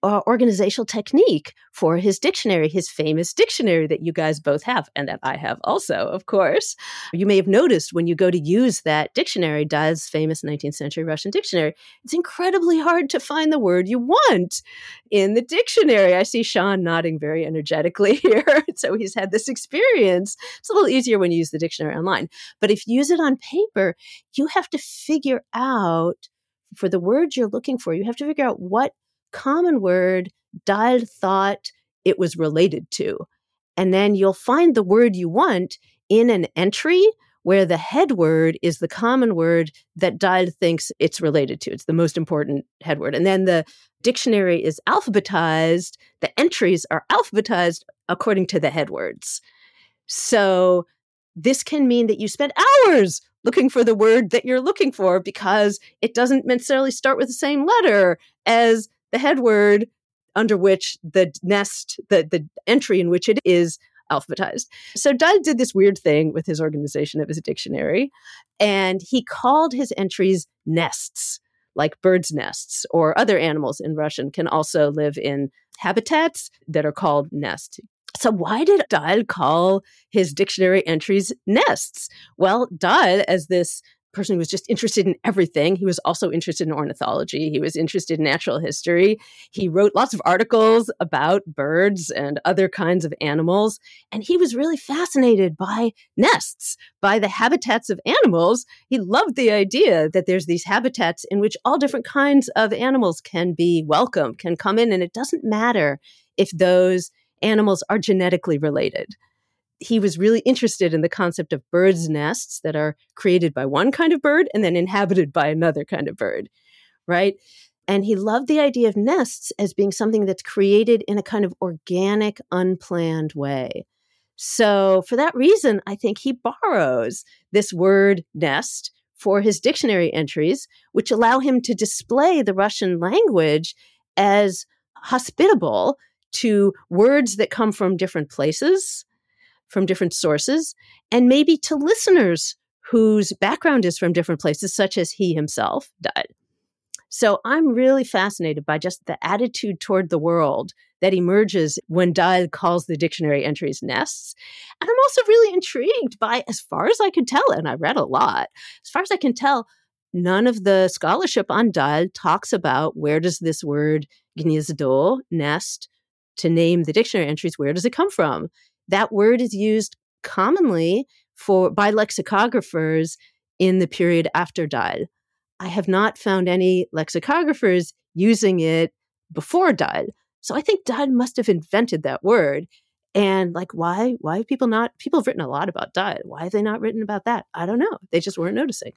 uh, organizational technique for his dictionary, his famous dictionary that you guys both have and that I have also, of course. You may have noticed when you go to use that dictionary, Dahl's famous 19th century Russian dictionary, it's incredibly hard to find the word you want in the dictionary. I see Sean nodding very energetically here. so he's had this experience. It's a little easier when you use the dictionary online. But if you use it on paper, you have to figure out for the words you're looking for, you have to figure out what common word Dahl thought it was related to. And then you'll find the word you want in an entry where the head word is the common word that Dahl thinks it's related to. It's the most important head word. And then the dictionary is alphabetized. The entries are alphabetized according to the head words. So this can mean that you spend hours looking for the word that you're looking for because it doesn't necessarily start with the same letter as the head word under which the nest, the, the entry in which it is alphabetized. So Dahl did this weird thing with his organization of his dictionary, and he called his entries nests, like birds' nests, or other animals in Russian can also live in habitats that are called nests. So, why did Dahl call his dictionary entries nests? Well, Dahl, as this person who was just interested in everything. He was also interested in ornithology. He was interested in natural history. He wrote lots of articles about birds and other kinds of animals. And he was really fascinated by nests, by the habitats of animals. He loved the idea that there's these habitats in which all different kinds of animals can be welcome, can come in. And it doesn't matter if those animals are genetically related he was really interested in the concept of birds' nests that are created by one kind of bird and then inhabited by another kind of bird, right? And he loved the idea of nests as being something that's created in a kind of organic, unplanned way. So, for that reason, I think he borrows this word nest for his dictionary entries, which allow him to display the Russian language as hospitable to words that come from different places from different sources, and maybe to listeners whose background is from different places, such as he himself died. So I'm really fascinated by just the attitude toward the world that emerges when Dahl calls the dictionary entries nests. And I'm also really intrigued by, as far as I can tell, and I read a lot, as far as I can tell, none of the scholarship on Dahl talks about where does this word gniezdo, nest, to name the dictionary entries, where does it come from? That word is used commonly for by lexicographers in the period after Dahl. I have not found any lexicographers using it before Dahl. So I think Dahl must have invented that word. And like, why? Why have people not? People have written a lot about Dahl. Why have they not written about that? I don't know. They just weren't noticing.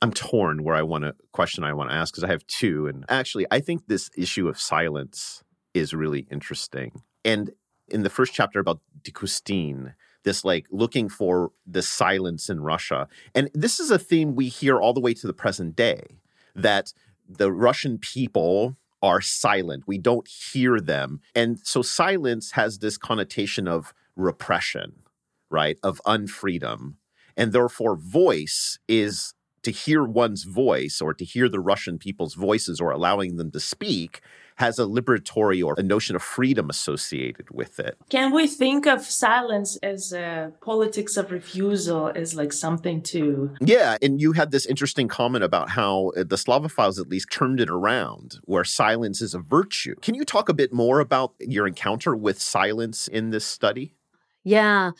I'm torn where I want to question I want to ask because I have two. And actually, I think this issue of silence is really interesting. And in the first chapter about de Custine, this like looking for the silence in Russia. And this is a theme we hear all the way to the present day that the Russian people are silent. We don't hear them. And so silence has this connotation of repression, right? Of unfreedom. And therefore, voice is to hear one's voice or to hear the Russian people's voices or allowing them to speak has a liberatory or a notion of freedom associated with it. Can we think of silence as a politics of refusal as like something to Yeah, and you had this interesting comment about how uh, the Slavophiles at least turned it around where silence is a virtue. Can you talk a bit more about your encounter with silence in this study? Yeah.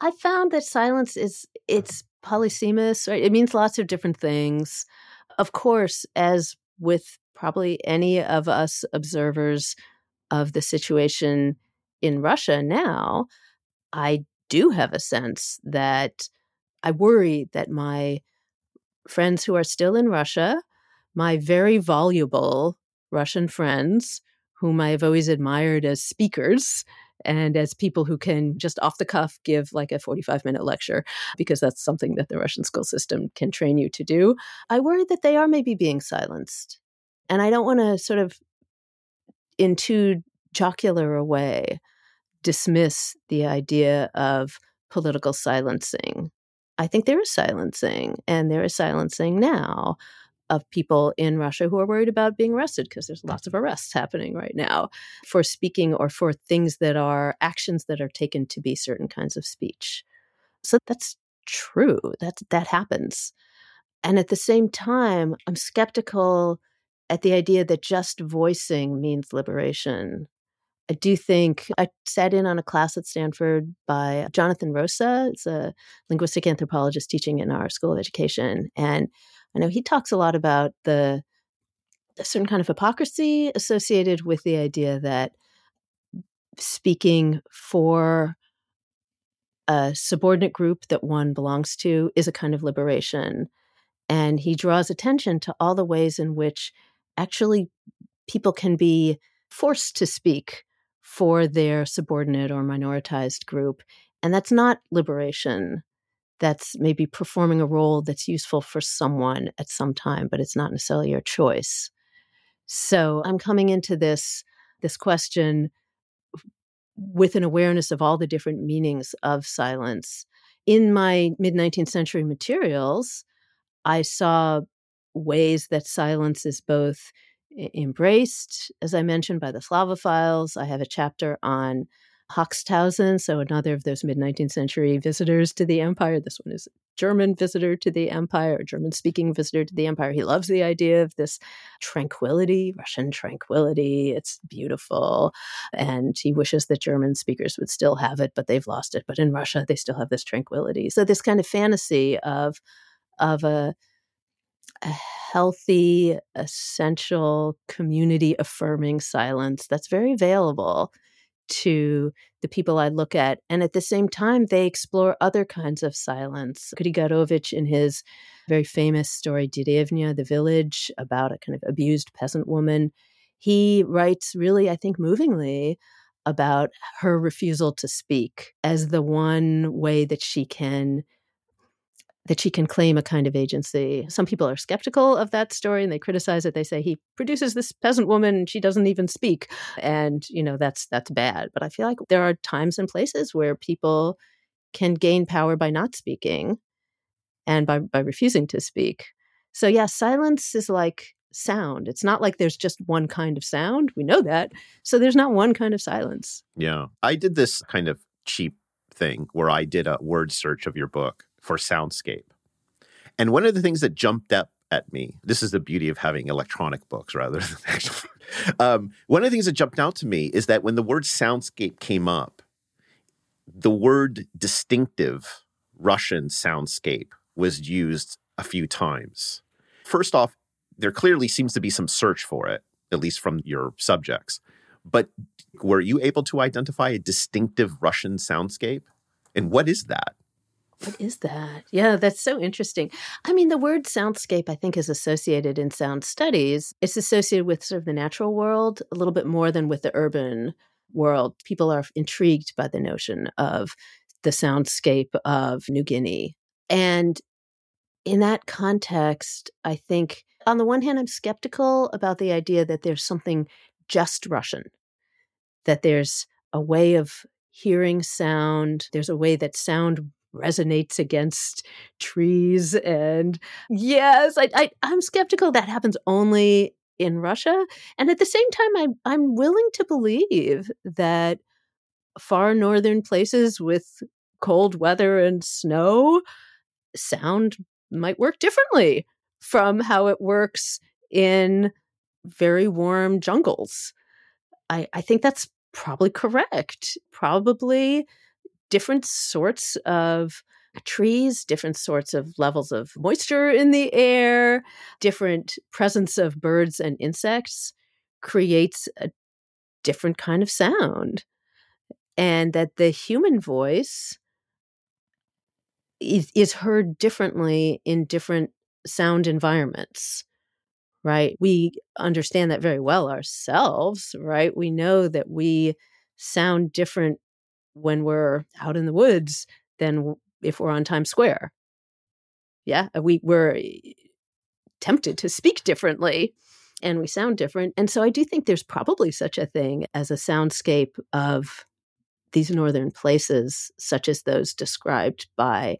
I found that silence is it's polysemous, right? It means lots of different things. Of course, as with probably any of us observers of the situation in Russia now, I do have a sense that I worry that my friends who are still in Russia, my very voluble Russian friends, whom I have always admired as speakers and as people who can just off the cuff give like a 45 minute lecture, because that's something that the Russian school system can train you to do, I worry that they are maybe being silenced and I don't want to sort of, in too jocular a way, dismiss the idea of political silencing I think there is silencing, and there is silencing now of people in Russia who are worried about being arrested because there's lots of arrests happening right now for speaking or for things that are actions that are taken to be certain kinds of speech. So that's true. That that happens. And at the same time, I'm skeptical at the idea that just voicing means liberation. I do think I sat in on a class at Stanford by Jonathan Rosa. It's a linguistic anthropologist teaching in our School of Education. And I know he talks a lot about the a certain kind of hypocrisy associated with the idea that speaking for a subordinate group that one belongs to is a kind of liberation. And he draws attention to all the ways in which actually people can be forced to speak for their subordinate or minoritized group. And that's not liberation. That's maybe performing a role that's useful for someone at some time, but it's not necessarily your choice. So I'm coming into this this question with an awareness of all the different meanings of silence. In my mid 19th century materials, I saw ways that silence is both embraced, as I mentioned, by the Slavophiles. I have a chapter on Haxthausen, so another of those mid 19th century visitors to the empire. This one is a German visitor to the empire, a German speaking visitor to the empire. He loves the idea of this tranquility, Russian tranquility. It's beautiful. And he wishes that German speakers would still have it, but they've lost it. But in Russia, they still have this tranquility. So, this kind of fantasy of, of a a healthy, essential, community affirming silence that's very available to the people I look at. And at the same time, they explore other kinds of silence. Grigorovich, in his very famous story, Derevnya, the village, about a kind of abused peasant woman, he writes really, I think, movingly about her refusal to speak as the one way that she can that she can claim a kind of agency. Some people are skeptical of that story and they criticize it. They say he produces this peasant woman she doesn't even speak. And, you know, that's that's bad. But I feel like there are times and places where people can gain power by not speaking and by, by refusing to speak. So yeah, silence is like sound. It's not like there's just one kind of sound. We know that. So there's not one kind of silence. Yeah. I did this kind of cheap thing where I did a word search of your book for soundscape. And one of the things that jumped up at me, this is the beauty of having electronic books rather than actual. Um, one of the things that jumped out to me is that when the word soundscape came up, the word distinctive Russian soundscape was used a few times. First off, there clearly seems to be some search for it, at least from your subjects. But were you able to identify a distinctive Russian soundscape? And what is that? What is that? Yeah, that's so interesting. I mean, the word soundscape, I think, is associated in sound studies. It's associated with sort of the natural world a little bit more than with the urban world. People are intrigued by the notion of the soundscape of New Guinea. And in that context, I think, on the one hand, I'm skeptical about the idea that there's something just Russian, that there's a way of hearing sound, there's a way that sound resonates against trees and yes I, I i'm skeptical that happens only in russia and at the same time i'm i'm willing to believe that far northern places with cold weather and snow sound might work differently from how it works in very warm jungles. I i think that's probably correct. Probably different sorts of trees, different sorts of levels of moisture in the air, different presence of birds and insects creates a different kind of sound. And that the human voice is, is heard differently in different sound environments right? We understand that very well ourselves, right? We know that we sound different when we're out in the woods than if we're on Times Square. Yeah, uh, we we're eh, tempted to speak differently and we sound different. And so I do think there's probably such a thing as a soundscape of these northern places, such as those described by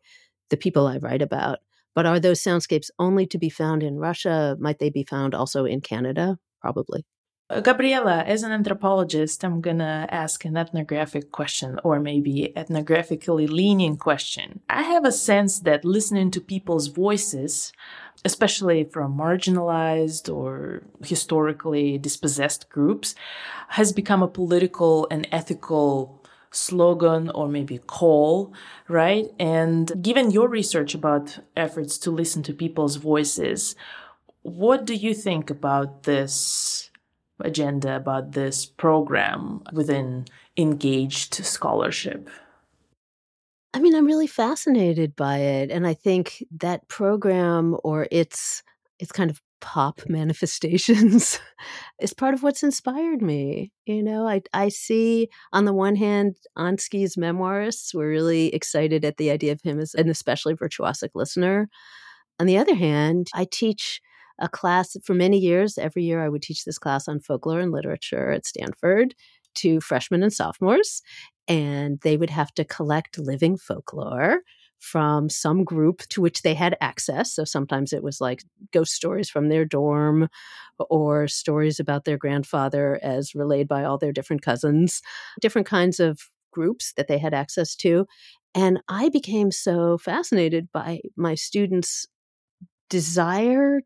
the people I write about. But are those soundscapes only to be found in Russia? Might they be found also in Canada? Probably. Uh, Gabriella, as an anthropologist, I'm going to ask an ethnographic question or maybe ethnographically leaning question. I have a sense that listening to people's voices, especially from marginalized or historically dispossessed groups, has become a political and ethical slogan or maybe call, right? And given your research about efforts to listen to people's voices, what do you think about this agenda about this program within engaged scholarship? I mean, I'm really fascinated by it. And I think that program or its its kind of pop manifestations is part of what's inspired me. You know, I I see on the one hand, Ansky's memoirists were really excited at the idea of him as an especially virtuosic listener. On the other hand, I teach a class for many years. Every year, I would teach this class on folklore and literature at Stanford to freshmen and sophomores. And they would have to collect living folklore from some group to which they had access. So sometimes it was like ghost stories from their dorm or stories about their grandfather as relayed by all their different cousins, different kinds of groups that they had access to. And I became so fascinated by my students' desire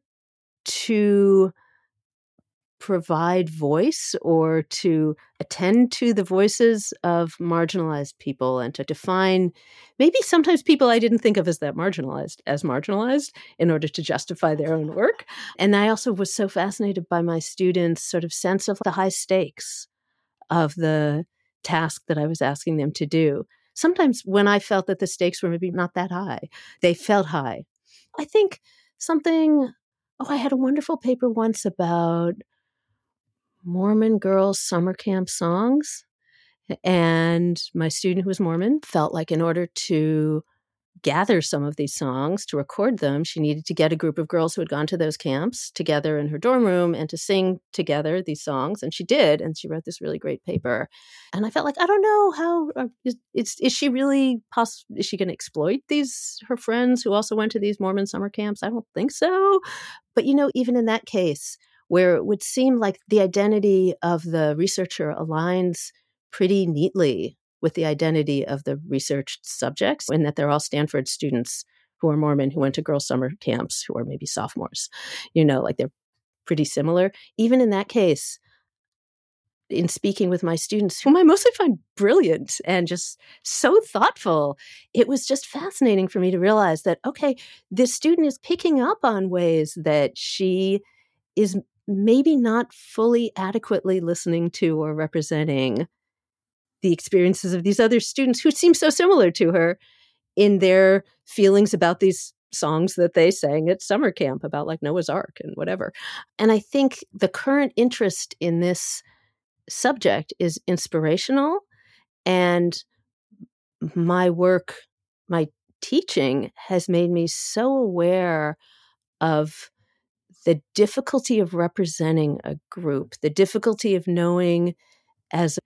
to provide voice or to attend to the voices of marginalized people and to define maybe sometimes people I didn't think of as that marginalized as marginalized in order to justify their own work. And I also was so fascinated by my students' sort of sense of the high stakes of the task that I was asking them to do. Sometimes when I felt that the stakes were maybe not that high, they felt high. I think something Oh, I had a wonderful paper once about Mormon girls' summer camp songs. And my student who was Mormon felt like in order to gather some of these songs to record them, she needed to get a group of girls who had gone to those camps together in her dorm room and to sing together these songs. And she did, and she wrote this really great paper. And I felt like I don't know how uh, is, is, is she really poss- is she going to exploit these her friends who also went to these Mormon summer camps? I don't think so. But you know, even in that case, where it would seem like the identity of the researcher aligns pretty neatly with the identity of the researched subjects, and that they're all Stanford students who are Mormon who went to girls' summer camps who are maybe sophomores. You know, like they're pretty similar. Even in that case, in speaking with my students, whom I mostly find brilliant and just so thoughtful, it was just fascinating for me to realize that, okay, this student is picking up on ways that she is maybe not fully adequately listening to or representing the experiences of these other students who seem so similar to her in their feelings about these songs that they sang at summer camp about like Noah's Ark and whatever. And I think the current interest in this subject is inspirational and my work, my teaching has made me so aware of the difficulty of representing a group, the difficulty of knowing as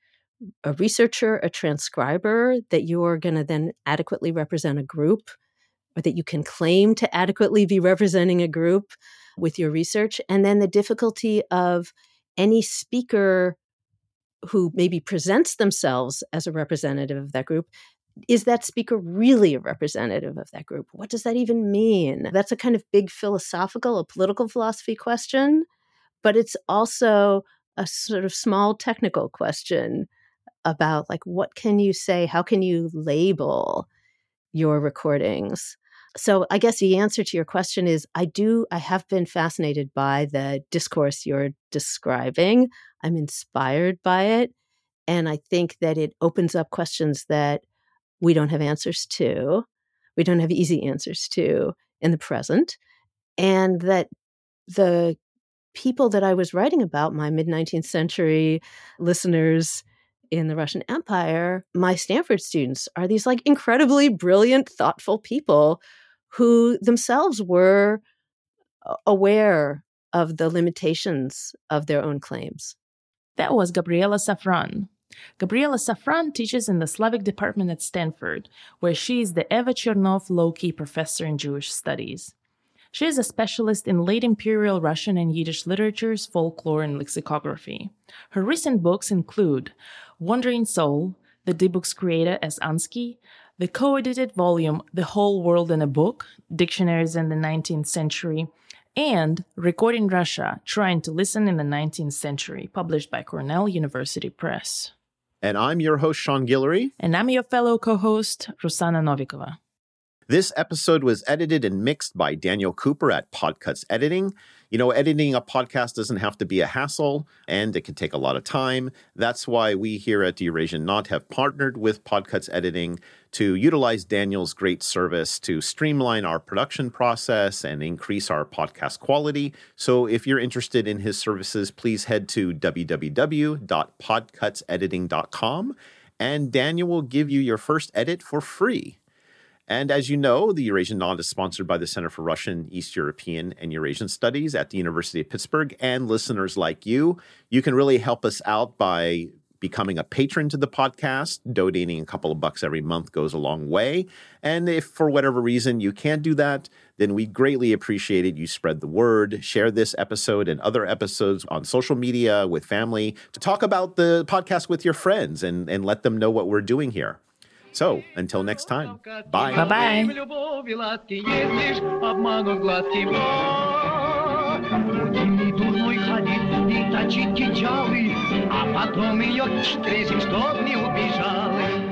a researcher, a transcriber, that you're going to then adequately represent a group or that you can claim to adequately be representing a group with your research. And then the difficulty of any speaker who maybe presents themselves as a representative of that group. Is that speaker really a representative of that group? What does that even mean? That's a kind of big philosophical, a political philosophy question, but it's also a sort of small technical question about like what can you say? How can you label your recordings? So i guess the answer to your question is i do i have been fascinated by the discourse you're describing. I'm inspired by it and i think that it opens up questions that we don't have answers to we don't have easy answers to in the present and that the people that i was writing about my mid 19th century listeners in the Russian Empire, my Stanford students are these like incredibly brilliant, thoughtful people who themselves were aware of the limitations of their own claims. That was Gabriella Safran. Gabriella Safran teaches in the Slavic department at Stanford, where she is the Eva Chernov Lokey Professor in Jewish Studies. She is a specialist in late Imperial Russian and Yiddish literatures, folklore, and lexicography. Her recent books include Wandering Soul, The Dybbuk's creator S. Ansky, the co-edited volume The Whole World in a Book, Dictionaries in the 19th Century, and Recording Russia, Trying to Listen in the 19th Century, published by Cornell University Press. And I'm your host, Sean Guillory. And I'm your fellow co-host, Rusana Novikova. This episode was edited and mixed by Daniel Cooper at Podcuts Editing. You know, editing a podcast doesn't have to be a hassle and it can take a lot of time. That's why we here at Eurasian Knot have partnered with Podcuts Editing to utilize Daniel's great service to streamline our production process and increase our podcast quality. So if you're interested in his services, please head to www.podcutsediting.com and Daniel will give you your first edit for free. And as you know, the Eurasian Knot is sponsored by the Center for Russian, East European, and Eurasian Studies at the University of Pittsburgh. And listeners like you, you can really help us out by becoming a patron to the podcast. Donating a couple of bucks every month goes a long way. And if for whatever reason you can't do that, then we greatly appreciate it. You spread the word, share this episode and other episodes on social media with family, to talk about the podcast with your friends and, and let them know what we're doing here. So, until next time, bye. Bye bye.